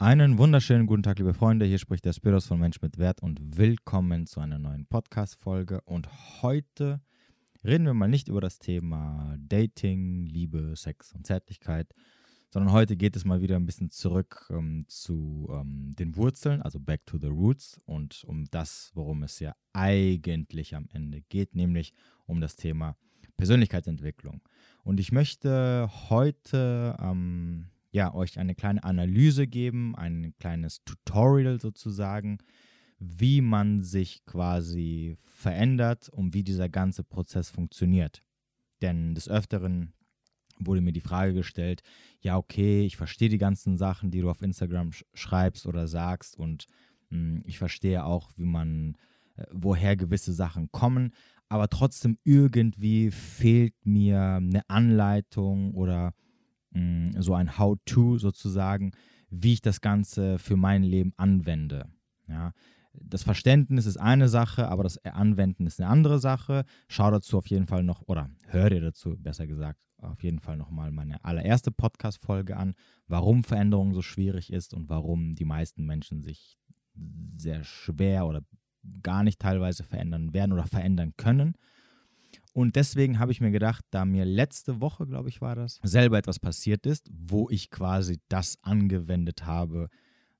Einen wunderschönen guten Tag, liebe Freunde. Hier spricht der Spiros von Mensch mit Wert und willkommen zu einer neuen Podcast-Folge. Und heute reden wir mal nicht über das Thema Dating, Liebe, Sex und Zärtlichkeit, sondern heute geht es mal wieder ein bisschen zurück ähm, zu ähm, den Wurzeln, also back to the roots und um das, worum es ja eigentlich am Ende geht, nämlich um das Thema Persönlichkeitsentwicklung. Und ich möchte heute ähm, ja, euch eine kleine Analyse geben, ein kleines Tutorial sozusagen, wie man sich quasi verändert und wie dieser ganze Prozess funktioniert. Denn des Öfteren wurde mir die Frage gestellt, ja, okay, ich verstehe die ganzen Sachen, die du auf Instagram sch schreibst oder sagst und mh, hm, ich verstehe auch, wie man, äh, woher gewisse Sachen kommen, aber trotzdem irgendwie fehlt mir eine Anleitung oder mm, so ein How-to sozusagen, wie ich das Ganze für mein Leben anwende. Ja, das Verständnis ist eine Sache, aber das Anwenden ist eine andere Sache. Schau dazu auf jeden Fall noch, oder hör dir dazu, besser gesagt, auf jeden Fall nochmal meine allererste Podcast-Folge an, warum Veränderung so schwierig ist und warum die meisten Menschen sich sehr schwer oder gar nicht teilweise verändern werden oder verändern können. Und deswegen habe ich mir gedacht, da mir letzte Woche, glaube ich, war das, selber etwas passiert ist, wo ich quasi das angewendet habe,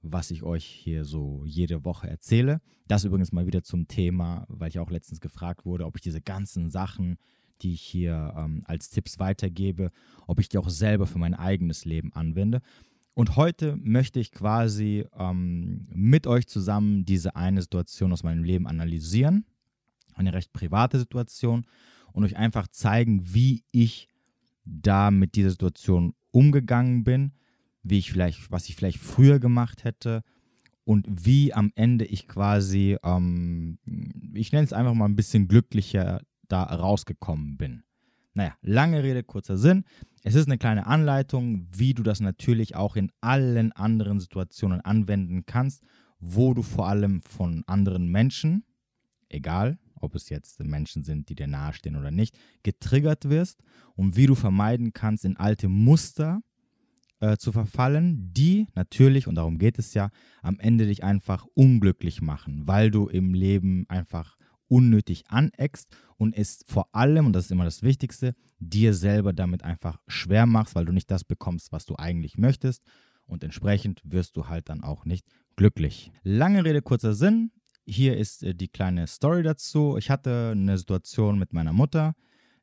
was ich euch hier so jede Woche erzähle. Das übrigens mal wieder zum Thema, weil ich auch letztens gefragt wurde, ob ich diese ganzen Sachen, die ich hier ähm, als Tipps weitergebe, ob ich die auch selber für mein eigenes Leben anwende. Und heute möchte ich quasi ähm, mit euch zusammen diese eine Situation aus meinem Leben analysieren. Eine recht private Situation und euch einfach zeigen, wie ich da mit dieser Situation umgegangen bin, wie ich vielleicht, was ich vielleicht früher gemacht hätte und wie am Ende ich quasi, ähm, ich nenne es einfach mal ein bisschen glücklicher da rausgekommen bin. Naja, lange Rede, kurzer Sinn. Es ist eine kleine Anleitung, wie du das natürlich auch in allen anderen Situationen anwenden kannst, wo du vor allem von anderen Menschen, egal ob es jetzt Menschen sind, die dir nahestehen oder nicht, getriggert wirst und wie du vermeiden kannst, in alte Muster äh, zu verfallen, die natürlich, und darum geht es ja, am Ende dich einfach unglücklich machen, weil du im Leben einfach unnötig aneckst und es vor allem, und das ist immer das Wichtigste, dir selber damit einfach schwer machst, weil du nicht das bekommst, was du eigentlich möchtest und entsprechend wirst du halt dann auch nicht glücklich. Lange Rede, kurzer Sinn hier ist äh, die kleine Story dazu. Ich hatte eine Situation mit meiner Mutter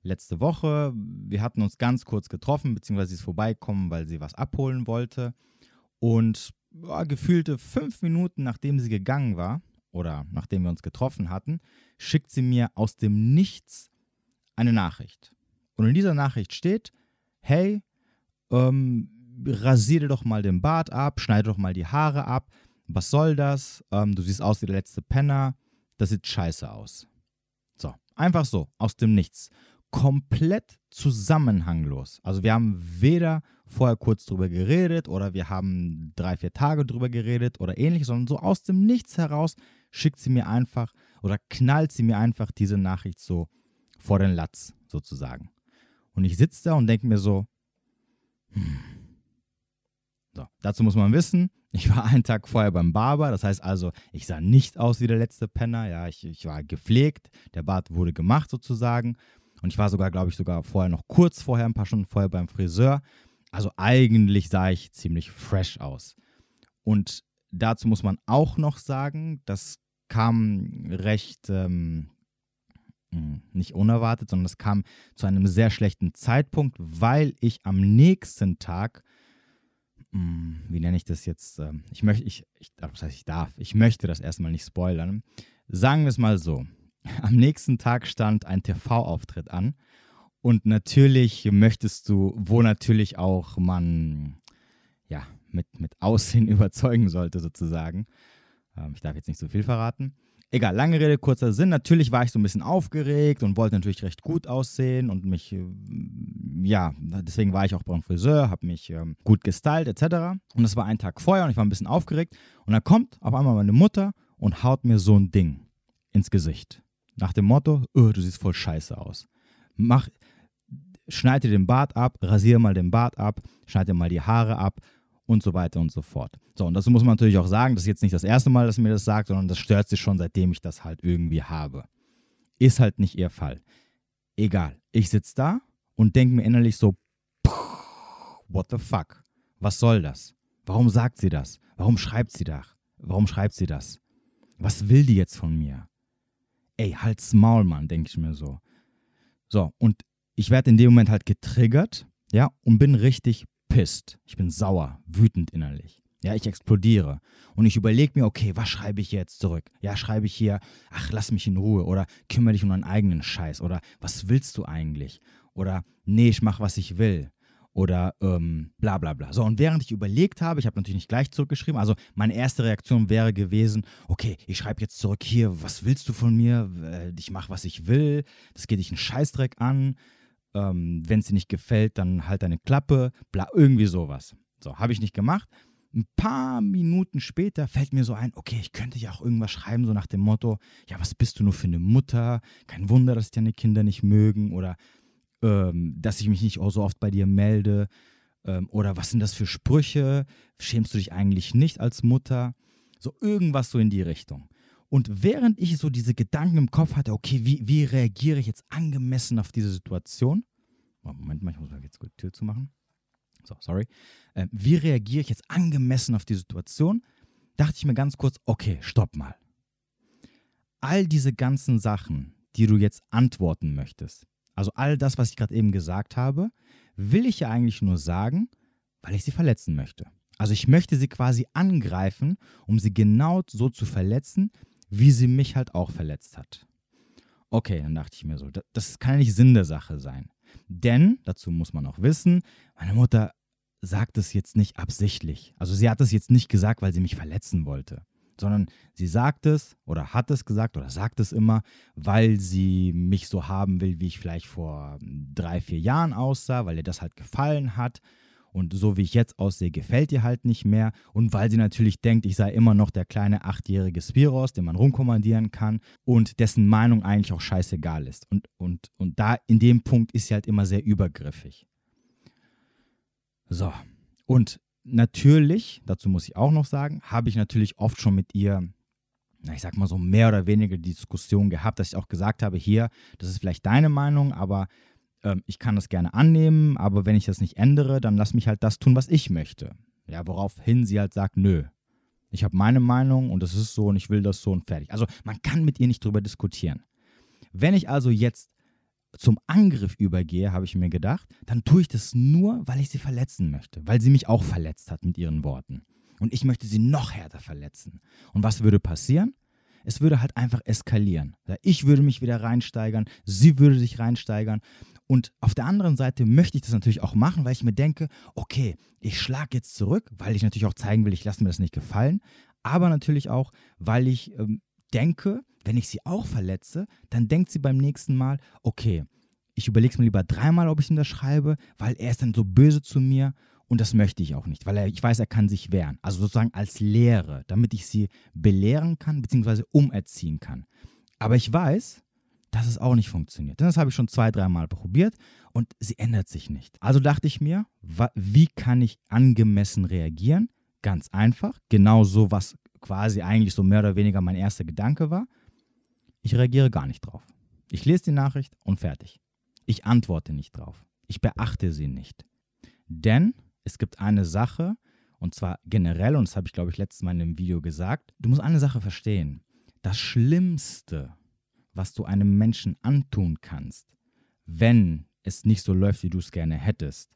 letzte Woche. Wir hatten uns ganz kurz getroffen, beziehungsweise sie ist vorbeikommen, weil sie was abholen wollte. Und ja, gefühlte fünf Minuten nachdem sie gegangen war, oder nachdem wir uns getroffen hatten, schickt sie mir aus dem Nichts eine Nachricht. Und in dieser Nachricht steht, hey, ähm, rasiere doch mal den Bart ab, schneide doch mal die Haare ab, was soll das? Ähm, du siehst aus wie der letzte Penner. Das sieht scheiße aus. So, einfach so, aus dem Nichts. Komplett zusammenhanglos. Also wir haben weder vorher kurz drüber geredet oder wir haben drei, vier Tage drüber geredet oder ähnliches, sondern so aus dem Nichts heraus schickt sie mir einfach oder knallt sie mir einfach diese Nachricht so vor den Latz sozusagen. Und ich sitze da und denke mir so, hm. So, dazu muss man wissen, ich war einen Tag vorher beim Barber, das heißt also, ich sah nicht aus wie der letzte Penner. Ja, ich, ich war gepflegt, der Bart wurde gemacht sozusagen. Und ich war sogar, glaube ich, sogar vorher noch kurz vorher, ein paar Stunden vorher beim Friseur. Also eigentlich sah ich ziemlich fresh aus. Und dazu muss man auch noch sagen, das kam recht ähm, hm, nicht unerwartet, sondern das kam zu einem sehr schlechten Zeitpunkt, weil ich am nächsten Tag wie nenne ich das jetzt? Ähm, ich möchte, ich, ich, was heißt, ich darf, ich möchte das erstmal nicht spoilern. Sagen wir es mal so. Am nächsten Tag stand ein TV-Auftritt an und natürlich möchtest du, wo natürlich auch man, ja, mit, mit Aussehen überzeugen sollte sozusagen. Ähm, ich darf jetzt nicht so viel verraten. Egal, lange Rede, kurzer Sinn. Natürlich war ich so ein bisschen aufgeregt und wollte natürlich recht gut aussehen und mich, äh, ja, deswegen war ich auch beim Friseur, habe mich ähm, gut gestylt etc. Und das war ein Tag vorher und ich war ein bisschen aufgeregt. Und dann kommt auf einmal meine Mutter und haut mir so ein Ding ins Gesicht. Nach dem Motto, oh, du siehst voll scheiße aus. Mach, schneid dir den Bart ab, rasiere mal den Bart ab, schneid dir mal die Haare ab und so weiter und so fort. So, und dazu muss man natürlich auch sagen, das ist jetzt nicht das erste Mal, dass mir das sagt, sondern das stört sie schon, seitdem ich das halt irgendwie habe. Ist halt nicht ihr Fall. Egal. Ich sitze da und denke mir innerlich so, what the fuck? Was soll das? Warum sagt sie das? Warum schreibt sie das? Warum schreibt sie das? Was will die jetzt von mir? Ey, halt's Maul, Mann, denke ich mir so. So, und ich werde in dem Moment halt getriggert, ja, und bin richtig pisst. Ich bin sauer, wütend innerlich. Ja, ich explodiere. Und ich überlege mir, okay, was schreibe ich jetzt zurück? Ja, schreibe ich hier, ach, lass mich in Ruhe oder kümmere dich um deinen eigenen Scheiß oder was willst du eigentlich? Oder nee, ich mache, was ich will. Oder ähm, bla bla bla. So, und während ich überlegt habe, ich habe natürlich nicht gleich zurückgeschrieben, also meine erste Reaktion wäre gewesen, okay, ich schreibe jetzt zurück hier, was willst du von mir? Äh, ich mache, was ich will, das geht dich einen Scheißdreck an. Ähm, Wenn es dir nicht gefällt, dann halt deine Klappe, bla, irgendwie sowas. So, habe ich nicht gemacht. Ein paar Minuten später fällt mir so ein, okay, ich könnte ja auch irgendwas schreiben, so nach dem Motto, ja, was bist du nur für eine Mutter? Kein Wunder, dass deine Kinder nicht mögen oder ähm, dass ich mich nicht auch so oft bei dir melde. Ähm, oder was sind das für Sprüche? Schämst du dich eigentlich nicht als Mutter? So irgendwas so in die Richtung. Und während ich so diese Gedanken im Kopf hatte, okay, wie, wie reagiere ich jetzt angemessen auf diese Situation? Oh, Moment mal, ich muss mal jetzt die Tür zumachen. So, sorry. Äh, wie reagiere ich jetzt angemessen auf die Situation? Dachte ich mir ganz kurz, okay, stopp mal. All diese ganzen Sachen, die du jetzt antworten möchtest, also all das, was ich gerade eben gesagt habe, will ich ja eigentlich nur sagen, weil ich sie verletzen möchte. Also ich möchte sie quasi angreifen, um sie genau so zu verletzen, wie sie mich halt auch verletzt hat. Okay, dann dachte ich mir so, das kann ja nicht Sinn der Sache sein. Denn, dazu muss man auch wissen, meine Mutter sagt es jetzt nicht absichtlich. Also sie hat es jetzt nicht gesagt, weil sie mich verletzen wollte, sondern sie sagt es oder hat es gesagt oder sagt es immer, weil sie mich so haben will, wie ich vielleicht vor drei, vier Jahren aussah, weil ihr das halt gefallen hat und so wie ich jetzt aussehe, gefällt ihr halt nicht mehr. Und weil sie natürlich denkt, ich sei immer noch der kleine achtjährige Spiros, den man rumkommandieren kann und dessen Meinung eigentlich auch scheißegal ist. Und, und, und da in dem Punkt ist sie halt immer sehr übergriffig. So. Und natürlich, dazu muss ich auch noch sagen, habe ich natürlich oft schon mit ihr ich sag mal so mehr oder weniger die Diskussion gehabt, dass ich auch gesagt habe, hier, das ist vielleicht deine Meinung, aber ähm, ich kann das gerne annehmen, aber wenn ich das nicht ändere, dann lass mich halt das tun, was ich möchte. Ja, woraufhin sie halt sagt, nö. Ich habe meine Meinung und das ist so und ich will das so und fertig. Also man kann mit ihr nicht drüber diskutieren. Wenn ich also jetzt zum Angriff übergehe, habe ich mir gedacht, dann tue ich das nur, weil ich sie verletzen möchte, weil sie mich auch verletzt hat mit ihren Worten. Und ich möchte sie noch härter verletzen. Und was würde passieren? Es würde halt einfach eskalieren. Ich würde mich wieder reinsteigern, sie würde sich reinsteigern und auf der anderen Seite möchte ich das natürlich auch machen, weil ich mir denke, okay, ich schlage jetzt zurück, weil ich natürlich auch zeigen will, ich lasse mir das nicht gefallen. Aber natürlich auch, weil ich ähm, denke, wenn ich sie auch verletze, dann denkt sie beim nächsten Mal, okay, ich überlege es mir lieber dreimal, ob ich ihm das schreibe, weil er ist dann so böse zu mir und das möchte ich auch nicht, weil er, ich weiß, er kann sich wehren. Also sozusagen als Lehre, damit ich sie belehren kann, beziehungsweise umerziehen kann. Aber ich weiß, dass es auch nicht funktioniert. Das habe ich schon zwei, dreimal probiert und sie ändert sich nicht. Also dachte ich mir, wie kann ich angemessen reagieren? Ganz einfach, genau so, was quasi eigentlich so mehr oder weniger mein erster Gedanke war. Ich reagiere gar nicht drauf. Ich lese die Nachricht und fertig. Ich antworte nicht drauf. Ich beachte sie nicht. Denn es gibt eine Sache, und zwar generell, und das habe ich, glaube ich, letztes Mal in einem Video gesagt, du musst eine Sache verstehen. Das Schlimmste, was du einem Menschen antun kannst, wenn es nicht so läuft, wie du es gerne hättest.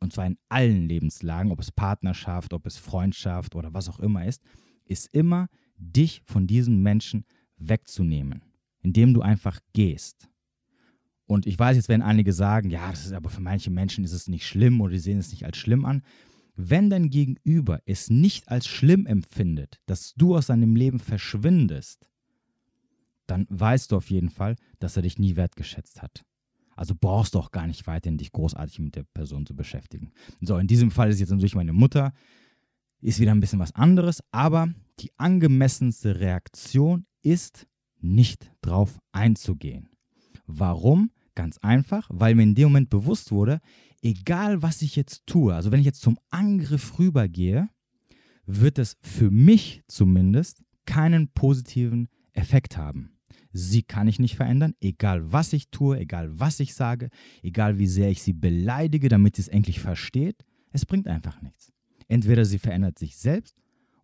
Und zwar in allen Lebenslagen, ob es Partnerschaft, ob es Freundschaft oder was auch immer ist, ist immer, dich von diesem Menschen wegzunehmen, indem du einfach gehst. Und ich weiß, jetzt werden einige sagen, ja, das ist aber für manche Menschen ist es nicht schlimm oder die sehen es nicht als schlimm an. Wenn dein Gegenüber es nicht als schlimm empfindet, dass du aus seinem Leben verschwindest, dann weißt du auf jeden Fall, dass er dich nie wertgeschätzt hat. Also brauchst du auch gar nicht weiterhin dich großartig mit der Person zu beschäftigen. So, in diesem Fall ist jetzt natürlich meine Mutter, ist wieder ein bisschen was anderes, aber die angemessenste Reaktion ist, nicht drauf einzugehen. Warum? Ganz einfach, weil mir in dem Moment bewusst wurde, egal was ich jetzt tue, also wenn ich jetzt zum Angriff rübergehe, wird es für mich zumindest keinen positiven Effekt haben. Sie kann ich nicht verändern, egal was ich tue, egal was ich sage, egal wie sehr ich sie beleidige, damit sie es endlich versteht. Es bringt einfach nichts. Entweder sie verändert sich selbst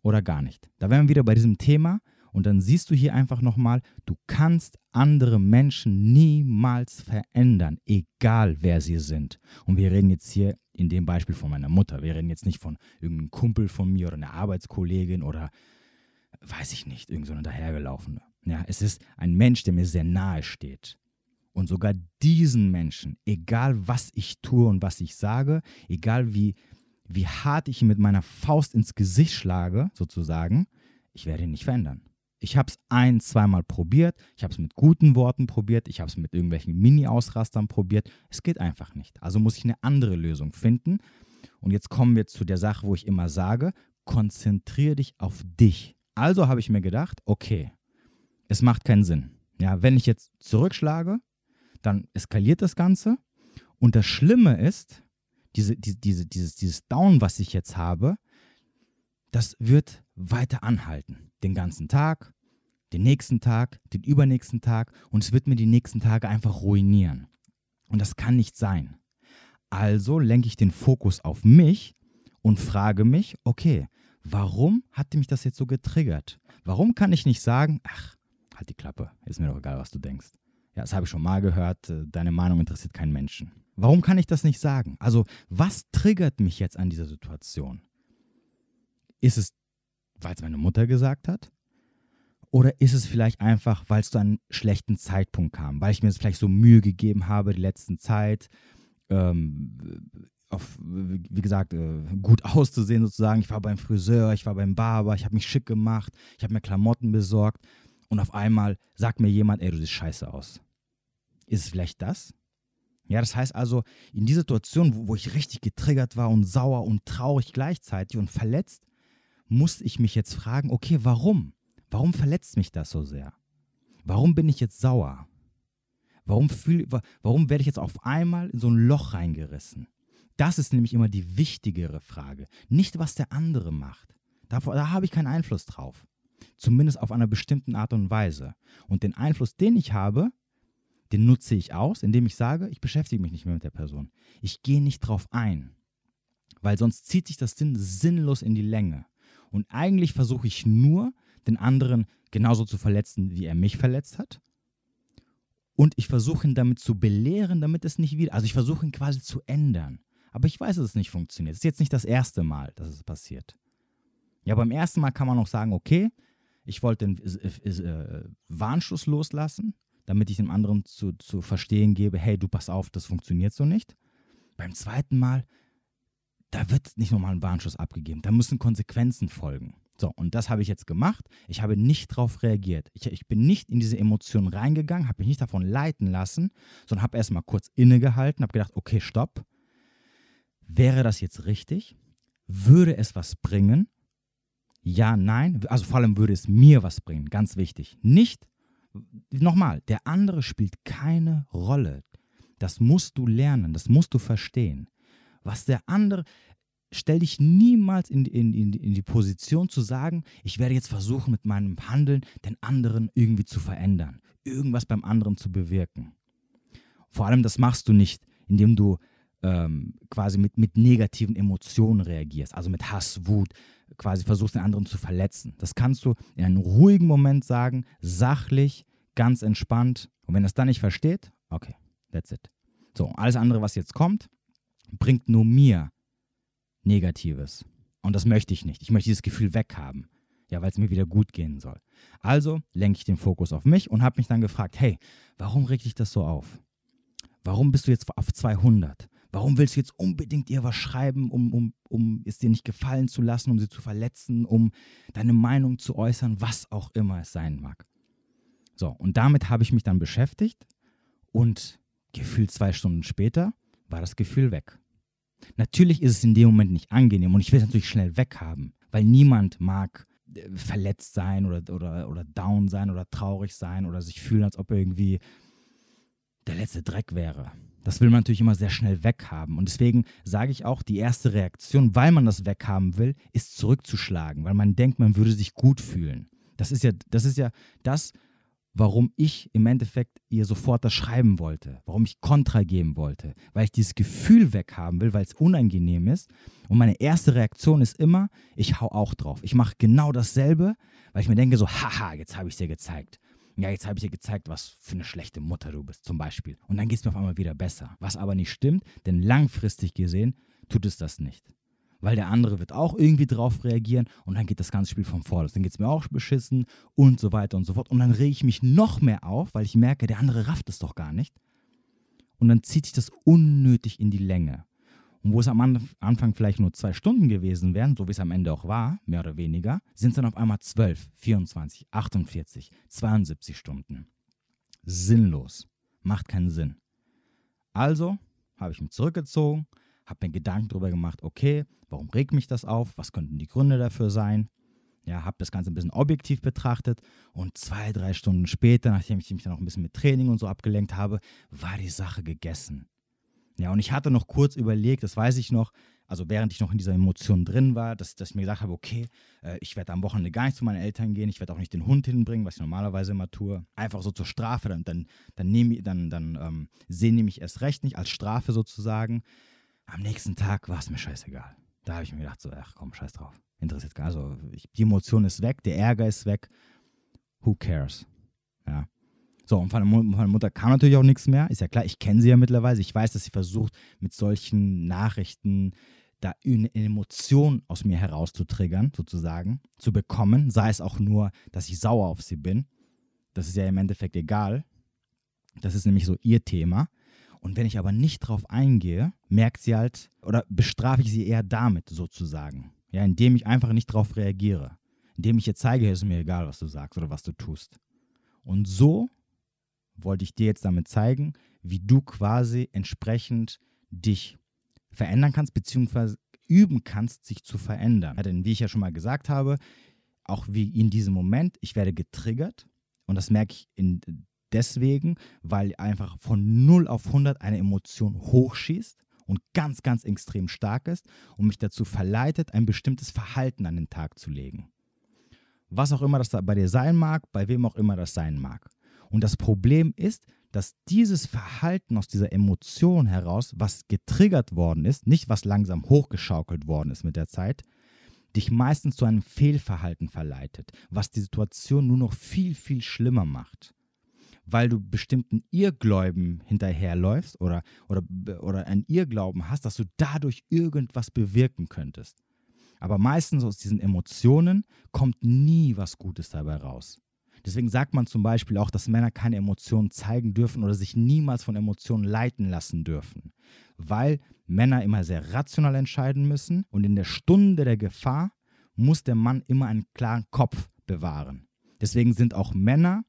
oder gar nicht. Da wären wir wieder bei diesem Thema und dann siehst du hier einfach nochmal, du kannst andere Menschen niemals verändern, egal wer sie sind. Und wir reden jetzt hier in dem Beispiel von meiner Mutter. Wir reden jetzt nicht von irgendeinem Kumpel von mir oder einer Arbeitskollegin oder weiß ich nicht, irgend so dahergelaufene. Ja, es ist ein Mensch, der mir sehr nahe steht. Und sogar diesen Menschen, egal was ich tue und was ich sage, egal wie, wie hart ich ihn mit meiner Faust ins Gesicht schlage, sozusagen, ich werde ihn nicht verändern. Ich habe es ein, zweimal probiert, ich habe es mit guten Worten probiert, ich habe es mit irgendwelchen Mini-Ausrastern probiert. Es geht einfach nicht. Also muss ich eine andere Lösung finden. Und jetzt kommen wir zu der Sache, wo ich immer sage, konzentriere dich auf dich. Also habe ich mir gedacht, okay, es macht keinen Sinn. Ja, wenn ich jetzt zurückschlage, dann eskaliert das Ganze. Und das Schlimme ist, diese, diese, diese, dieses, dieses Down, was ich jetzt habe, das wird weiter anhalten. Den ganzen Tag, den nächsten Tag, den übernächsten Tag und es wird mir die nächsten Tage einfach ruinieren. Und das kann nicht sein. Also lenke ich den Fokus auf mich und frage mich, okay, warum hat mich das jetzt so getriggert? Warum kann ich nicht sagen, ach, halt die Klappe, ist mir doch egal, was du denkst. Ja, das habe ich schon mal gehört, äh, deine Meinung interessiert keinen Menschen. Warum kann ich das nicht sagen? Also, was triggert mich jetzt an dieser Situation? Ist es, weil es meine Mutter gesagt hat? Oder ist es vielleicht einfach, weil es zu einem schlechten Zeitpunkt kam, weil ich mir jetzt vielleicht so Mühe gegeben habe, die letzten Zeit, ähm, auf, wie gesagt, äh, gut auszusehen sozusagen. Ich war beim Friseur, ich war beim Barber, ich habe mich schick gemacht, ich habe mir Klamotten besorgt und auf einmal sagt mir jemand, ey, du siehst scheiße aus. Ist es vielleicht das? Ja, das heißt also, in dieser Situation, wo, wo ich richtig getriggert war und sauer und traurig gleichzeitig und verletzt, musste ich mich jetzt fragen, okay, warum? Warum verletzt mich das so sehr? Warum bin ich jetzt sauer? Warum, fühl, warum werde ich jetzt auf einmal in so ein Loch reingerissen? Das ist nämlich immer die wichtigere Frage. Nicht, was der andere macht. Da, da habe ich keinen Einfluss drauf. Zumindest auf einer bestimmten Art und Weise. Und den Einfluss, den ich habe, den nutze ich aus, indem ich sage, ich beschäftige mich nicht mehr mit der Person. Ich gehe nicht drauf ein. Weil sonst zieht sich das Sinn sinnlos in die Länge. Und eigentlich versuche ich nur, den anderen genauso zu verletzen, wie er mich verletzt hat. Und ich versuche ihn damit zu belehren, damit es nicht wieder. Also ich versuche ihn quasi zu ändern. Aber ich weiß, dass es nicht funktioniert. Es ist jetzt nicht das erste Mal, dass es passiert. Ja, beim ersten Mal kann man noch sagen, okay, ich wollte den äh, Warnschuss loslassen, damit ich dem anderen zu, zu verstehen gebe, hey, du pass auf, das funktioniert so nicht. Beim zweiten Mal, da wird nicht nochmal ein Warnschuss abgegeben, da müssen Konsequenzen folgen. So, und das habe ich jetzt gemacht. Ich habe nicht darauf reagiert. Ich, ich, bin nicht in diese Emotionen reingegangen, habe mich nicht davon leiten lassen, sondern habe erstmal kurz innegehalten, habe gedacht, okay, stopp. Wäre das jetzt richtig? Würde es was bringen? Ja, nein. Also vor allem würde es mir was bringen, ganz wichtig. Nicht, nochmal, der andere spielt keine Rolle. Das musst du lernen, das musst du verstehen. Was der andere, stell dich niemals in, in, in, in die Position zu sagen, ich werde jetzt versuchen, mit meinem Handeln den anderen irgendwie zu verändern, irgendwas beim anderen zu bewirken. Vor allem, das machst du nicht, indem du ähm, quasi mit, mit negativen Emotionen reagierst, also mit Hass, Wut, quasi versuchst, den anderen zu verletzen. Das kannst du in einem ruhigen Moment sagen, sachlich, ganz entspannt. Und wenn er es dann nicht versteht, okay, that's it. So, alles andere, was jetzt kommt, bringt nur mir Negatives. Und das möchte ich nicht. Ich möchte dieses Gefühl weghaben. Ja, weil es mir wieder gut gehen soll. Also lenke ich den Fokus auf mich und habe mich dann gefragt, hey, warum regt dich das so auf? Warum bist du jetzt auf 200? Warum willst du jetzt unbedingt ihr was schreiben, um, um, um es dir nicht gefallen zu lassen, um sie zu verletzen, um deine Meinung zu äußern, was auch immer es sein mag? So, und damit habe ich mich dann beschäftigt und gefühlt zwei Stunden später war das Gefühl weg. Natürlich ist es in dem Moment nicht angenehm und ich will es natürlich schnell weghaben, weil niemand mag äh, verletzt sein oder, oder, oder down sein oder traurig sein oder sich fühlen, als ob er irgendwie der letzte Dreck wäre. Das will man natürlich immer sehr schnell weghaben. Und deswegen sage ich auch, die erste Reaktion, weil man das weghaben will, ist zurückzuschlagen, weil man denkt, man würde sich gut fühlen. Das ist ja das, ist ja das warum ich im Endeffekt ihr sofort das schreiben wollte, warum ich Kontra geben wollte, weil ich dieses Gefühl weghaben will, weil es unangenehm ist. Und meine erste Reaktion ist immer, ich hau auch drauf. Ich mache genau dasselbe, weil ich mir denke so, haha, jetzt habe ich dir gezeigt. Ja, jetzt habe ich dir gezeigt, was für eine schlechte Mutter du bist, zum Beispiel. Und dann geht es mir auf einmal wieder besser. Was aber nicht stimmt, denn langfristig gesehen tut es das nicht weil der andere wird auch irgendwie drauf reagieren und dann geht das ganze Spiel vom Vorderst. Dann geht es mir auch beschissen und so weiter und so fort. Und dann rege ich mich noch mehr auf, weil ich merke, der andere rafft es doch gar nicht. Und dann zieht sich das unnötig in die Länge. Und wo es am Anfang vielleicht nur zwei Stunden gewesen wären, so wie es am Ende auch war, mehr oder weniger, sind es dann auf einmal 12, 24, 48, 72 Stunden. Sinnlos. Macht keinen Sinn. Also habe ich mich zurückgezogen, habe mir Gedanken darüber gemacht, okay, warum regt mich das auf? Was könnten die Gründe dafür sein? Ja, habe das Ganze ein bisschen objektiv betrachtet und zwei, drei Stunden später, nachdem ich mich dann auch ein bisschen mit Training und so abgelenkt habe, war die Sache gegessen. Ja, und ich hatte noch kurz überlegt, das weiß ich noch, also während ich noch in dieser Emotion drin war, dass, dass ich mir gesagt habe, okay, äh, ich werde am Wochenende gar nicht zu meinen Eltern gehen, ich werde auch nicht den Hund hinbringen, was ich normalerweise immer tue. Einfach so zur Strafe, dann, dann, dann, nehm, dann, dann ähm, sehen die mich erst recht nicht, als Strafe sozusagen. Am nächsten Tag war es mir scheißegal. Da habe ich mir gedacht, so, ach komm, scheiß drauf. Interessiert gar Also ich, die Emotion ist weg, der Ärger ist weg. Who cares? Ja. So, und von meiner Mutter kam natürlich auch nichts mehr. Ist ja klar, ich kenne sie ja mittlerweile. Ich weiß, dass sie versucht, mit solchen Nachrichten da eine Emotion aus mir herauszutriggern, sozusagen, zu bekommen. Sei es auch nur, dass ich sauer auf sie bin. Das ist ja im Endeffekt egal. Das ist nämlich so ihr Thema. Und wenn ich aber nicht drauf eingehe, merkt sie halt, oder bestrafe ich sie eher damit sozusagen. Ja, indem ich einfach nicht drauf reagiere. Indem ich ihr zeige, es ist mir egal, was du sagst oder was du tust. Und so wollte ich dir jetzt damit zeigen, wie du quasi entsprechend dich verändern kannst, beziehungsweise üben kannst, sich zu verändern. Ja, denn wie ich ja schon mal gesagt habe, auch wie in diesem Moment, ich werde getriggert und das merke ich in deswegen, weil einfach von 0 auf 100 eine Emotion hochschießt und ganz, ganz extrem stark ist und mich dazu verleitet, ein bestimmtes Verhalten an den Tag zu legen. Was auch immer das da bei dir sein mag, bei wem auch immer das sein mag. Und das Problem ist, dass dieses Verhalten aus dieser Emotion heraus, was getriggert worden ist, nicht was langsam hochgeschaukelt worden ist mit der Zeit, dich meistens zu einem Fehlverhalten verleitet, was die Situation nur noch viel, viel schlimmer macht weil du bestimmten Irrgläuben hinterherläufst oder, oder, oder ein Irrglauben hast, dass du dadurch irgendwas bewirken könntest. Aber meistens aus diesen Emotionen kommt nie was Gutes dabei raus. Deswegen sagt man zum Beispiel auch, dass Männer keine Emotionen zeigen dürfen oder sich niemals von Emotionen leiten lassen dürfen, weil Männer immer sehr rational entscheiden müssen und in der Stunde der Gefahr muss der Mann immer einen klaren Kopf bewahren. Deswegen sind auch Männer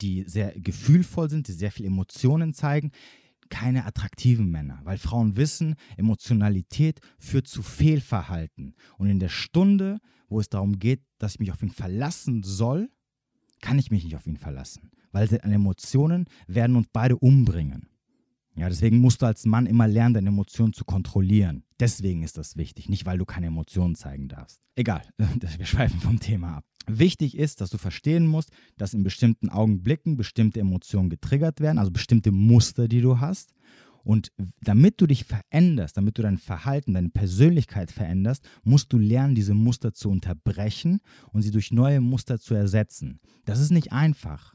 die sehr gefühlvoll sind, die sehr viel Emotionen zeigen, keine attraktiven Männer, weil Frauen wissen, Emotionalität führt zu Fehlverhalten. Und in der Stunde, wo es darum geht, dass ich mich auf ihn verlassen soll, kann ich mich nicht auf ihn verlassen, weil Emotionen werden uns beide umbringen. Ja, deswegen musst du als Mann immer lernen, deine Emotionen zu kontrollieren. Deswegen ist das wichtig, nicht weil du keine Emotionen zeigen darfst. Egal, wir schweifen vom Thema ab. Wichtig ist, dass du verstehen musst, dass in bestimmten Augenblicken bestimmte Emotionen getriggert werden, also bestimmte Muster, die du hast. Und damit du dich veränderst, damit du dein Verhalten, deine Persönlichkeit veränderst, musst du lernen, diese Muster zu unterbrechen und sie durch neue Muster zu ersetzen. Das ist nicht einfach.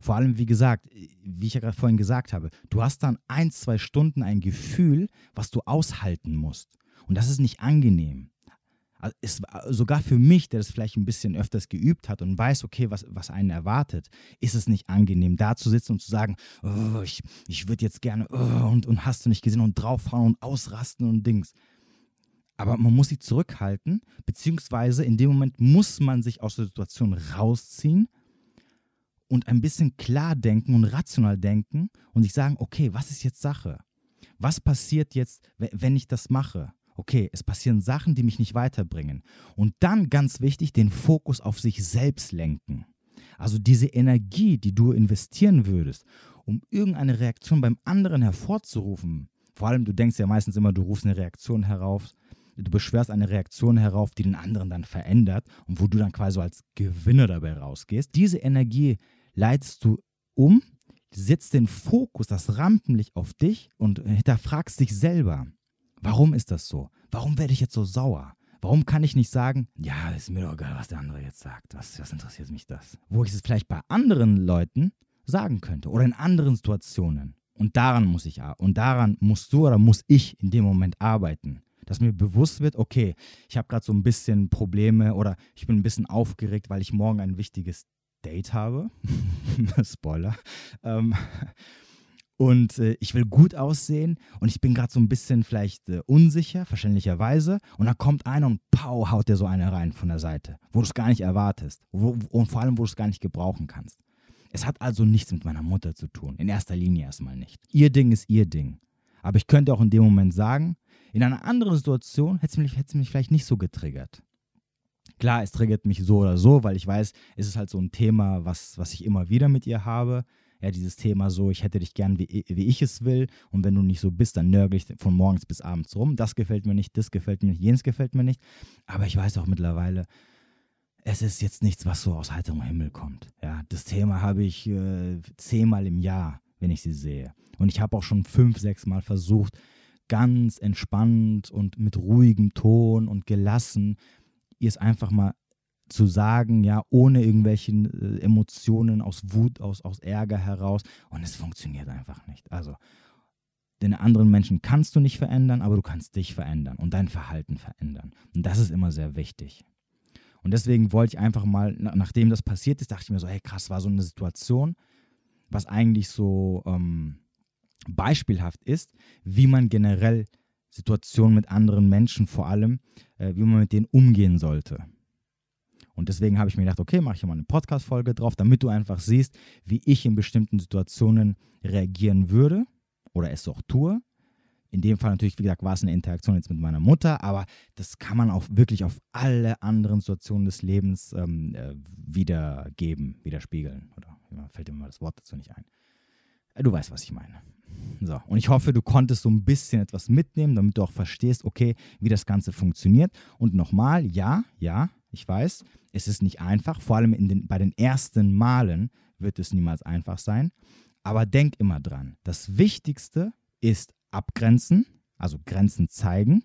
Vor allem, wie gesagt, wie ich ja gerade vorhin gesagt habe, du hast dann ein, zwei Stunden ein Gefühl, was du aushalten musst. Und das ist nicht angenehm. Also ist, sogar für mich, der das vielleicht ein bisschen öfters geübt hat und weiß, okay, was, was einen erwartet, ist es nicht angenehm, da zu sitzen und zu sagen, oh, ich, ich würde jetzt gerne oh, und, und hast du nicht gesehen und draufhauen und ausrasten und Dings. Aber man muss sich zurückhalten, beziehungsweise in dem Moment muss man sich aus der Situation rausziehen und ein bisschen klar denken und rational denken und sich sagen, okay, was ist jetzt Sache? Was passiert jetzt, wenn ich das mache? Okay, es passieren Sachen, die mich nicht weiterbringen. Und dann ganz wichtig, den Fokus auf sich selbst lenken. Also diese Energie, die du investieren würdest, um irgendeine Reaktion beim anderen hervorzurufen. Vor allem, du denkst ja meistens immer, du rufst eine Reaktion herauf, du beschwerst eine Reaktion herauf, die den anderen dann verändert und wo du dann quasi als Gewinner dabei rausgehst. Diese Energie leitest du um, setzt den Fokus, das Rampenlicht auf dich und hinterfragst dich selber. Warum ist das so? Warum werde ich jetzt so sauer? Warum kann ich nicht sagen, ja, ist mir doch egal, was der andere jetzt sagt. Was, was interessiert mich das? Wo ich es vielleicht bei anderen Leuten sagen könnte oder in anderen Situationen. Und daran muss ich und daran musst du oder muss ich in dem Moment arbeiten. Dass mir bewusst wird, okay, ich habe gerade so ein bisschen Probleme oder ich bin ein bisschen aufgeregt, weil ich morgen ein wichtiges Date habe. Spoiler. Ähm, und äh, ich will gut aussehen und ich bin gerade so ein bisschen vielleicht äh, unsicher, verständlicherweise. Und dann kommt einer und pow, haut dir so eine rein von der Seite, wo du es gar nicht erwartest wo, und vor allem, wo du es gar nicht gebrauchen kannst. Es hat also nichts mit meiner Mutter zu tun, in erster Linie erstmal nicht. Ihr Ding ist ihr Ding. Aber ich könnte auch in dem Moment sagen, in einer anderen Situation hätte es mich, hätte es mich vielleicht nicht so getriggert. Klar, es triggert mich so oder so, weil ich weiß, es ist halt so ein Thema, was, was ich immer wieder mit ihr habe ja, dieses Thema so, ich hätte dich gern, wie, wie ich es will und wenn du nicht so bist, dann nörgel ich von morgens bis abends rum. Das gefällt mir nicht, das gefällt mir nicht, jenes gefällt mir nicht. Aber ich weiß auch mittlerweile, es ist jetzt nichts, was so aus heiterem Himmel kommt. Ja, das Thema habe ich äh, zehnmal im Jahr, wenn ich sie sehe. Und ich habe auch schon fünf, sechs Mal versucht, ganz entspannt und mit ruhigem Ton und gelassen, ihr es einfach mal zu sagen, ja, ohne irgendwelche äh, Emotionen aus Wut, aus, aus Ärger heraus. Und es funktioniert einfach nicht. Also, den anderen Menschen kannst du nicht verändern, aber du kannst dich verändern und dein Verhalten verändern. Und das ist immer sehr wichtig. Und deswegen wollte ich einfach mal, nachdem das passiert ist, dachte ich mir so, hey krass, war so eine Situation, was eigentlich so ähm, beispielhaft ist, wie man generell Situationen mit anderen Menschen vor allem, äh, wie man mit denen umgehen sollte. Und deswegen habe ich mir gedacht, okay, mache ich mal eine Podcast-Folge drauf, damit du einfach siehst, wie ich in bestimmten Situationen reagieren würde oder es auch tue. In dem Fall natürlich, wie gesagt, war es eine Interaktion jetzt mit meiner Mutter, aber das kann man auch wirklich auf alle anderen Situationen des Lebens ähm, äh, wiedergeben, widerspiegeln. Oder fällt mir mal das Wort dazu nicht ein. Äh, du weißt, was ich meine. So, und ich hoffe, du konntest so ein bisschen etwas mitnehmen, damit du auch verstehst, okay, wie das Ganze funktioniert. Und nochmal, ja, ja, ich weiß, es ist nicht einfach, vor allem den, bei den ersten Malen wird es niemals einfach sein. Aber denk immer dran, das Wichtigste ist abgrenzen, also Grenzen zeigen,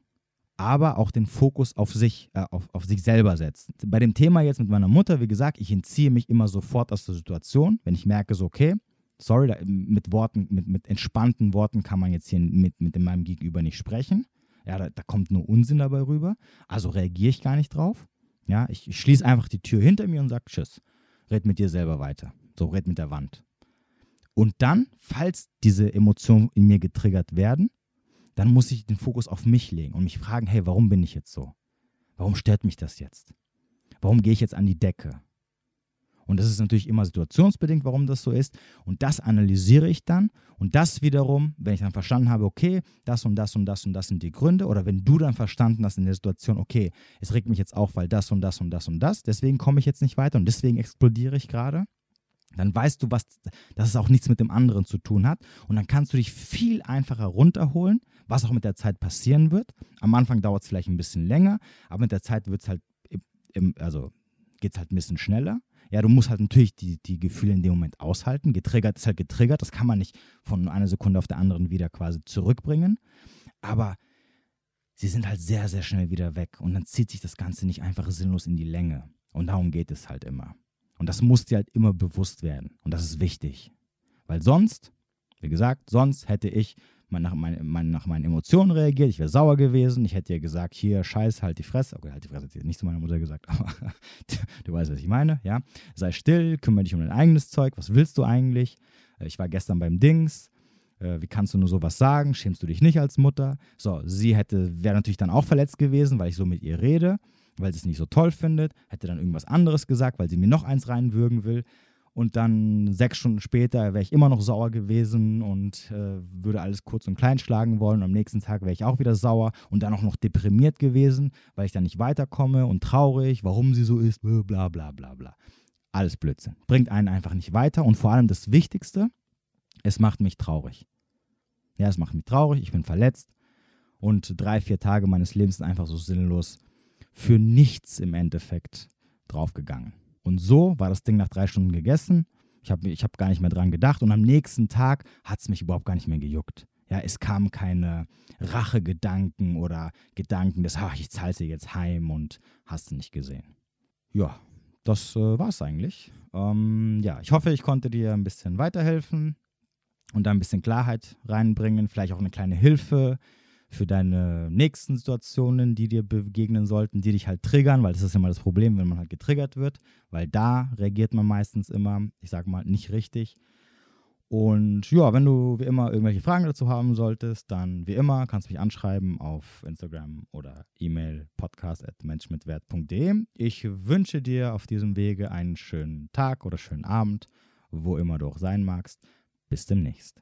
aber auch den Fokus auf sich, äh, auf, auf sich selber setzen. Bei dem Thema jetzt mit meiner Mutter, wie gesagt, ich entziehe mich immer sofort aus der Situation, wenn ich merke, so, okay, sorry, da, mit Worten, mit, mit entspannten Worten kann man jetzt hier mit, mit meinem Gegenüber nicht sprechen. Ja, da, da kommt nur Unsinn dabei rüber. Also reagiere ich gar nicht drauf. Ja, ich, ich schließe einfach die Tür hinter mir und sage Tschüss. Red mit dir selber weiter. So, red mit der Wand. Und dann, falls diese Emotionen in mir getriggert werden, dann muss ich den Fokus auf mich legen und mich fragen, hey, warum bin ich jetzt so? Warum stört mich das jetzt? Warum gehe ich jetzt an die Decke? Und das ist natürlich immer situationsbedingt, warum das so ist. Und das analysiere ich dann. Und das wiederum, wenn ich dann verstanden habe, okay, das und das und das und das sind die Gründe. Oder wenn du dann verstanden hast in der Situation, okay, es regt mich jetzt auf, weil das und das und das und das. Deswegen komme ich jetzt nicht weiter und deswegen explodiere ich gerade. Dann weißt du, was, dass es auch nichts mit dem anderen zu tun hat. Und dann kannst du dich viel einfacher runterholen, was auch mit der Zeit passieren wird. Am Anfang dauert es vielleicht ein bisschen länger, aber mit der Zeit wird es halt, im, also geht es halt ein bisschen schneller. Ja, du musst halt natürlich die, die Gefühle in dem Moment aushalten. Getriggert ist halt getriggert. Das kann man nicht von einer Sekunde auf der anderen wieder quasi zurückbringen. Aber sie sind halt sehr, sehr schnell wieder weg. Und dann zieht sich das Ganze nicht einfach sinnlos in die Länge. Und darum geht es halt immer. Und das muss dir halt immer bewusst werden. Und das ist wichtig. Weil sonst, wie gesagt, sonst hätte ich man nach, mein, mein, nach meinen Emotionen reagiert. Ich wäre sauer gewesen. Ich hätte ihr gesagt, hier, scheiß, halt die Fresse. Okay, halt die Fresse, hat sie nicht zu meiner Mutter gesagt, aber du weißt, was ich meine, ja. Sei still, kümmere dich um dein eigenes Zeug. Was willst du eigentlich? Äh, ich war gestern beim Dings. Äh, wie kannst du nur sowas sagen? Schämst du dich nicht als Mutter? So, sie hätte, wäre natürlich dann auch verletzt gewesen, weil ich so mit ihr rede, weil sie es nicht so toll findet. Hätte dann irgendwas anderes gesagt, weil sie mir noch eins reinwürgen will und dann sechs Stunden später wäre ich immer noch sauer gewesen und äh, würde alles kurz und klein schlagen wollen. Und am nächsten Tag wäre ich auch wieder sauer und dann auch noch deprimiert gewesen, weil ich dann nicht weiterkomme und traurig, warum sie so ist, bla bla bla bla. Alles Blödsinn. Bringt einen einfach nicht weiter und vor allem das Wichtigste, Es macht mich traurig. Ja, es macht mich traurig, ich bin verletzt und drei, vier Tage meines Lebens sind einfach so sinnlos für nichts im Endeffekt draufgegangen. Und so war das Ding nach drei Stunden gegessen. Ich habe ich hab gar nicht mehr dran gedacht und am nächsten Tag hat es mich überhaupt gar nicht mehr gejuckt. Ja, es kamen keine Rachegedanken oder Gedanken des, ach, ich zahle sie jetzt heim und hast du nicht gesehen. Ja, das äh, war es eigentlich. Ähm, ja, ich hoffe, ich konnte dir ein bisschen weiterhelfen und da ein bisschen Klarheit reinbringen, vielleicht auch eine kleine Hilfe für deine nächsten Situationen, die dir begegnen sollten, die dich halt triggern, weil das ist immer das Problem, wenn man halt getriggert wird, weil da reagiert man meistens immer, ich sage mal, nicht richtig. Und ja, wenn du wie immer irgendwelche Fragen dazu haben solltest, dann wie immer kannst du mich anschreiben auf Instagram oder E-Mail podcast.menschmitwert.de. Ich wünsche dir auf diesem Wege einen schönen Tag oder schönen Abend, wo immer du auch sein magst. Bis demnächst.